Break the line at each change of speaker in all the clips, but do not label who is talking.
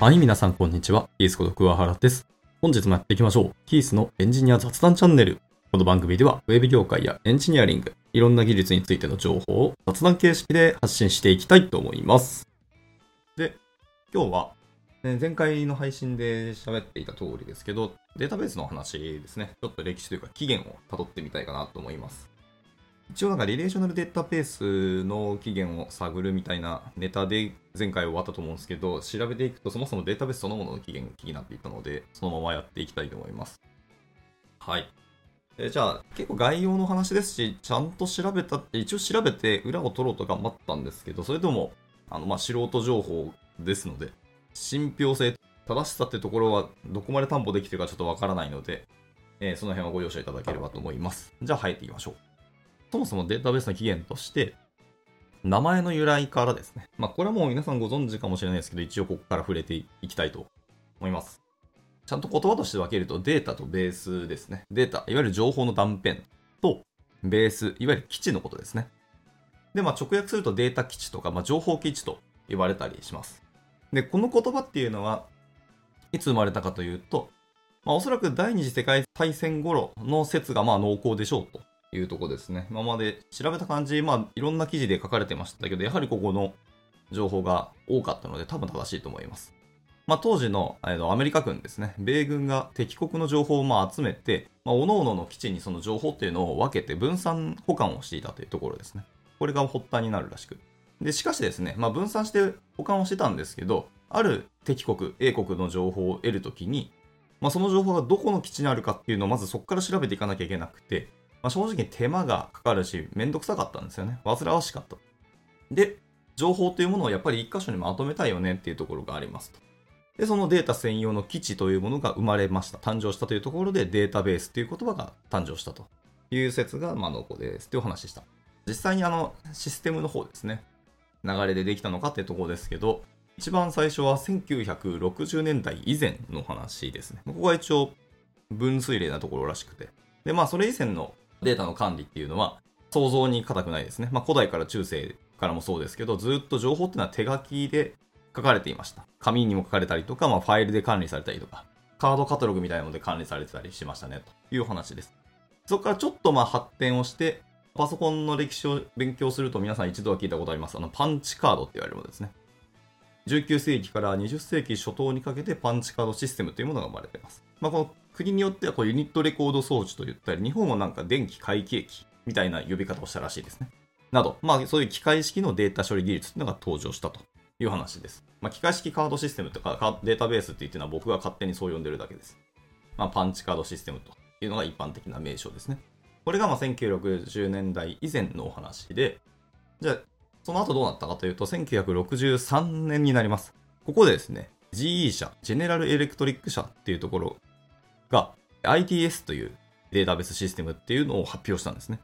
はい、皆さんこんにちは。キースこと桑原です。本日もやっていきましょう。キースのエンジニア雑談チャンネル。この番組では、ウェブ業界やエンジニアリング、いろんな技術についての情報を雑談形式で発信していきたいと思います。で、今日は、ね前回の配信で喋っていた通りですけど、データベースの話ですね。ちょっと歴史というか起源を辿ってみたいかなと思います。一応なんかリレーショナルデータベースの起源を探るみたいなネタで前回終わったと思うんですけど、調べていくとそもそもデータベースそのものの起源が気になっていたので、そのままやっていきたいと思います。はい。えじゃあ結構概要の話ですし、ちゃんと調べたって、一応調べて裏を取ろうと頑張ったんですけど、それでもあのまあ素人情報ですので、信憑性、正しさってところはどこまで担保できてるかちょっとわからないので、えーその辺はご容赦いただければと思います。じゃあ入っていきましょう。そもそもデータベースの起源として、名前の由来からですね。まあ、これはもう皆さんご存知かもしれないですけど、一応ここから触れていきたいと思います。ちゃんと言葉として分けると、データとベースですね。データ、いわゆる情報の断片と、ベース、いわゆる基地のことですね。で、まあ、直訳するとデータ基地とか、まあ、情報基地と呼ばれたりします。で、この言葉っていうのは、いつ生まれたかというと、まあ、おそらく第二次世界大戦頃の説がまあ濃厚でしょうというとこですね。今まで調べた感じ、まあ、いろんな記事で書かれてましたけど、やはりここの情報が多かったので、多分正しいと思います。まあ、当時のえーとアメリカ軍ですね、米軍が敵国の情報をまあ集めて、まあ、各々の基地にその情報っていうのを分けて分散保管をしていたというところですね。これが発端になるらしく。で、しかしですね、まあ、分散して保管をしてたんですけど、ある敵国、A 国の情報を得るときに、まあ、その情報がどこの基地にあるかっていうのをまずそこから調べていかなきゃいけなくて、まあ、正直手間がかかるし、めんどくさかったんですよね。煩わしかった。で、情報というものをやっぱり一箇所にまとめたいよねっていうところがありますと。で、そのデータ専用の基地というものが生まれました。誕生したというところでデータベースという言葉が誕生したという説が、まあ、濃厚ですっていうお話でした。実際にあの、システムの方ですね。流れでできたのかっていうところですけど、一番最初は1960年代以前の話ですね。ここが一応分水嶺なところらしくて。で、まあそれ以前のデータの管理っていうのは想像に難くないですね。まあ古代から中世からもそうですけど、ずっと情報っていうのは手書きで書かれていました。紙にも書かれたりとか、まあファイルで管理されたりとか、カードカタログみたいなので管理されてたりしましたね、という話です。そこからちょっとまあ発展をして、パソコンの歴史を勉強すると皆さん一度は聞いたことあります。あの、パンチカードって言われるものですね。19世紀から20世紀初頭にかけてパンチカードシステムというものが生まれています。まあ、この国によってはこうユニットレコード装置と言ったり、日本はなんか電気会計機みたいな呼び方をしたらしいですね。など、まあそういう機械式のデータ処理技術というのが登場したという話です。まあ、機械式カードシステムとかデータベースって言ってるのは僕が勝手にそう呼んでるだけです。まあ、パンチカードシステムというのが一般的な名称ですね。これがまあ1960年代以前のお話で、じゃあその後どうなったかというと、1963年になります。ここでですね、GE 社、ジェネラルエレクトリック社っていうところが、 IDS というデータベースシステムっていうのを発表したんですね。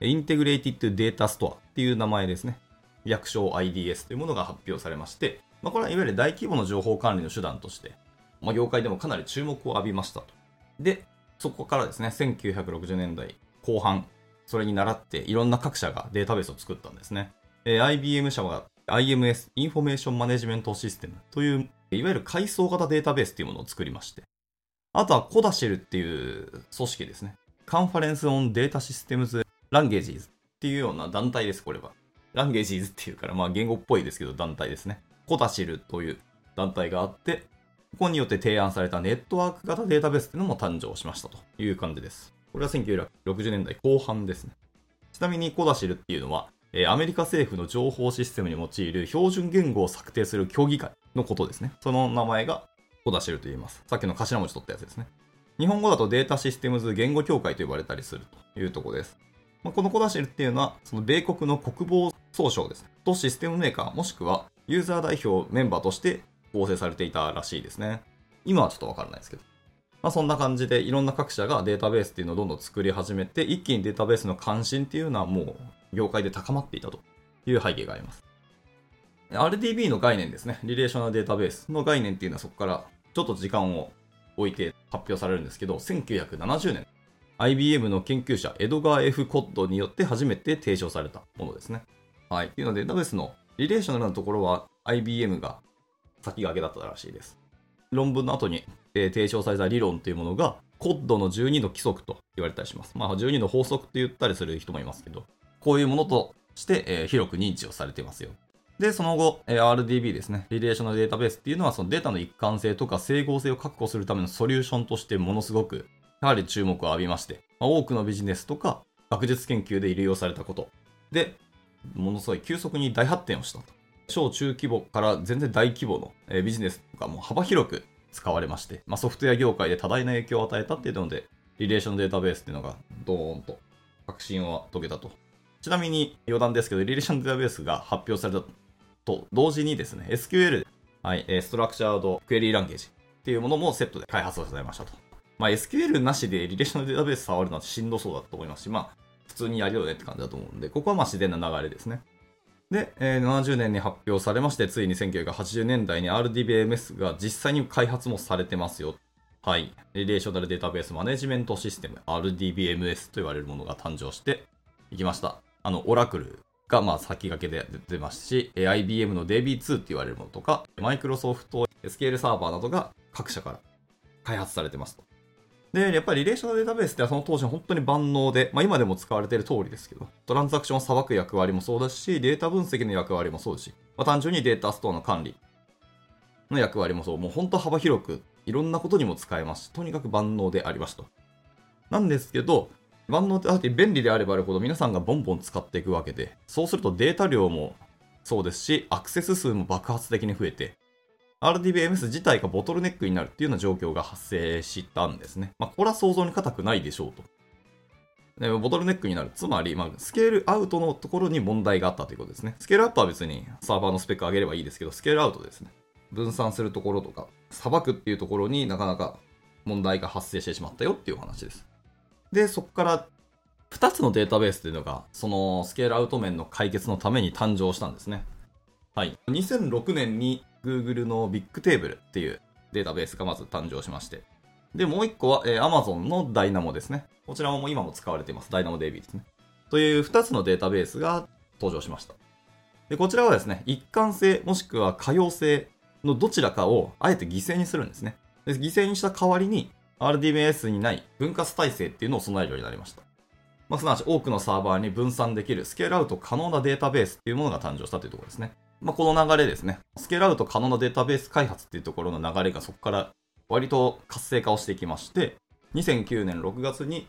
Integrated Data Store っていう名前ですね。略称 IDS というものが発表されまして、まあ、これはいわゆる大規模な情報管理の手段として、まあ、業界でもかなり注目を浴びましたと。で、そこからですね、1960年代後半、それに倣っていろんな各社がデータベースを作ったんですね。えー IBM 社は IMS、 Information Management System という、いわゆる階層型データベースというものを作りまして、あとは CODASYL っていう組織ですね。 Conference on Data Systems Languages っていうような団体です、これは。 Languages っていうから、まあ言語っぽいですけど団体ですね。 CODASYL という団体があって、ここによって提案されたネットワーク型データベースっていうのも誕生しましたという感じです。これは1960年代後半ですね。ちなみにコダシルっていうのは、えアメリカ政府の情報システムに用いる標準言語を策定する協議会のことですね。その名前がコダシルと言います。さっきの頭文字取ったやつですね。日本語だとデータシステムズ言語協会と呼ばれたりするというところです。まあ、このコダシルっていうのは、その米国の国防総省です。とシステムメーカー、もしくはユーザー代表メンバーとして構成されていたらしいですね。今はちょっとわからないですけど。まあ、そんな感じでいろんな各社がデータベースっていうのをどんどん作り始めて、一気にデータベースの関心っていうのはもう業界で高まっていたという背景があります。RDB の概念ですね。リレーショナルデータベースの概念っていうのはそこからちょっと時間を置いて発表されるんですけど、1970年、IBM の研究者エドガー・ F・ コッドによって初めて提唱されたものですね。はい。っていうので、データベースのリレーショナルなところは IBM が先駆けだったらしいです。論文の後に、えー提唱された理論というものが、コッドの12の規則と言われたりします。まあ、12の法則って言ったりする人もいますけど、こういうものとして、えー広く認知をされてますよ。で、その後、え RDB ですね、リレーショナルデータベースっていうのは、そのデータの一貫性とか整合性を確保するためのソリューションとしてものすごく、やはり注目を浴びまして、まあ多くのビジネスとか学術研究で利用されたこと。で、ものすごい急速に大発展をしたと。小中規模から全然大規模のえビジネスとかも幅広く使われまして、まあ、ソフトウェア業界で多大な影響を与えたっていうので、リレーションデータベースっていうのがドーンと革新を遂げたと。ちなみに余談ですけど、リレーションデータベースが発表されたと同時にですね、SQL、はい、ストラクチャードクエリーランゲージっていうものもセットで開発をされましたと。まあ、SQL なしでリレーションデータベース触るのはしんどそうだと思いますし、まあ、普通にやるよねって感じだと思うんで、ここはまあ自然な流れですね。で、えー70年に発表されまして、ついに1980年代に RDBMS が実際に開発もされてますよ。はい。リレーショナルデータベースマネジメントシステム、RDBMS と言われるものが誕生していきました。あの、オラクルがまあ先駆けで出ますし、IBM の DB2 って言われるものとか、マイクロソフト SQL サーバーなどが各社から開発されてますと。で、やっぱりリレーショナルデータベースってその当時本当に万能で、まあ今でも使われている通りですけど、トランザクションを裁く役割もそうだし、データ分析の役割もそうですし、まあ単純にデータストアの管理の役割もそう、もう本当幅広くいろんなことにも使えますし、とにかく万能でありますと。なんですけど、万能であって便利であればあるほど皆さんがボンボン使っていくわけで、そうするとデータ量もそうですし、アクセス数も爆発的に増えて、RDBMS 自体がボトルネックになるっていうような状況が発生したんですね。まあ、これは想像に難くないでしょうと。でボトルネックになる。つまり、まあ、スケールアウトのところに問題があったということですね。スケールアップは別にサーバーのスペック上げればいいですけど、スケールアウトですね。分散するところとか、裁くっていうところになかなか問題が発生してしまったよっていう話です。で、そこから2つのデータベースというのが、そのスケールアウト面の解決のために誕生したんですね。はい。2006年に Google のビッグテーブルっていうデータベースがまず誕生しまして。で、もう一個は、えー Amazon の Dynamo ですね。こちらも今も使われています。DynamoDB ですね。という2つのデータベースが登場しました。で、こちらはですね、一貫性もしくは可用性のどちらかをあえて犠牲にするんですね。で犠牲にした代わりに RDBS にない分割体制っていうのを備えるようになりました。まあ、すなわち多くのサーバーに分散できるスケールアウト可能なデータベースっていうものが誕生したというところですね。まあ、この流れですね。スケールアウト可能なデータベース開発っていうところの流れがそこから割と活性化をしていきまして、2009年6月に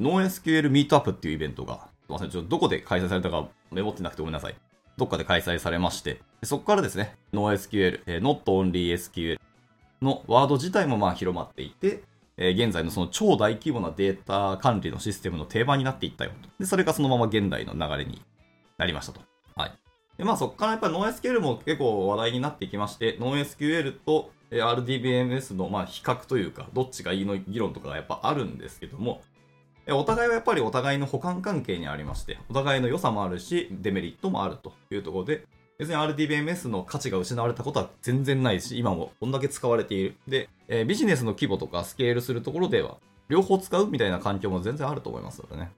NoSQL ミートアップっていうイベントが、すいません、ちょっとどこで開催されたかメモってなくてごめんなさい。どっかで開催されまして、そこからですね、NoSQL、えー Not Only SQL のワード自体もまあ広まっていて、えー現在のその超大規模なデータ管理のシステムの定番になっていったよと。で、それがそのまま現代の流れになりましたと。はい。で、まあそこからやっぱり NoSQL も結構話題になってきまして、NoSQL と RDBMS のまあ比較というか、どっちがいいの議論とかがやっぱあるんですけども、お互いはやっぱりお互いの補完関係にありまして、お互いの良さもあるし、デメリットもあるというところで、別に RDBMS の価値が失われたことは全然ないし、今もこんだけ使われている。で、えービジネスの規模とかスケールするところでは、両方使うみたいな環境も全然あると思いますのでね。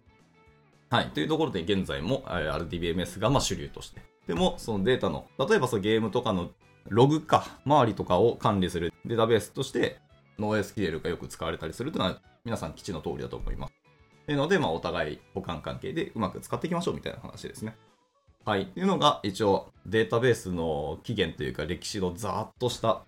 はい。というところで現在も RDBMS がま主流として。でも、そのデータの、例えばそのゲームとかのログか、周りとかを管理するデータベースとして、NoSQL がよく使われたりするというのは、皆さん基地の通りだと思います。というので、まあ、お互い補完関係でうまく使っていきましょうみたいな話ですね。はい。っていうのが、一応、データベースの起源というか、歴史のざーっとした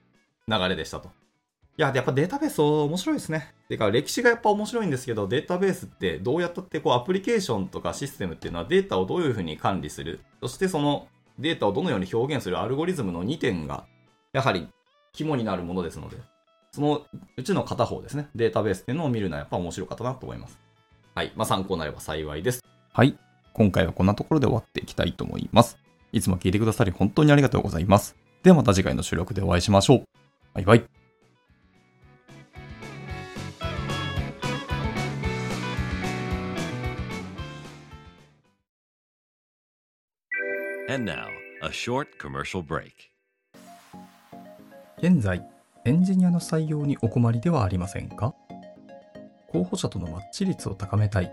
流れでしたと。いや、やっぱデータベース面白いですね。てか、歴史がやっぱ面白いんですけど、データベースってどうやったって、こう、アプリケーションとかシステムっていうのはデータをどういうふうに管理する。そしてそのデータをどのように表現するアルゴリズムの2点が、やはり肝になるものですので、そのうちの片方ですね、データベースっていうのを見るのはやっぱ面白かったなと思います。はい。まあ、参考になれば幸いです。はい。今回はこんなところで終わっていきたいと思います。いつも聞いてくださり本当にありがとうございます。ではまた次回の収録でお会いしましょう。バイバイ。
And now, a short commercial break.
現在、エンジニアの採用にお困りではありませんか？候補者とのマッチ率を高めたい、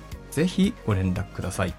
ぜひご連絡ください。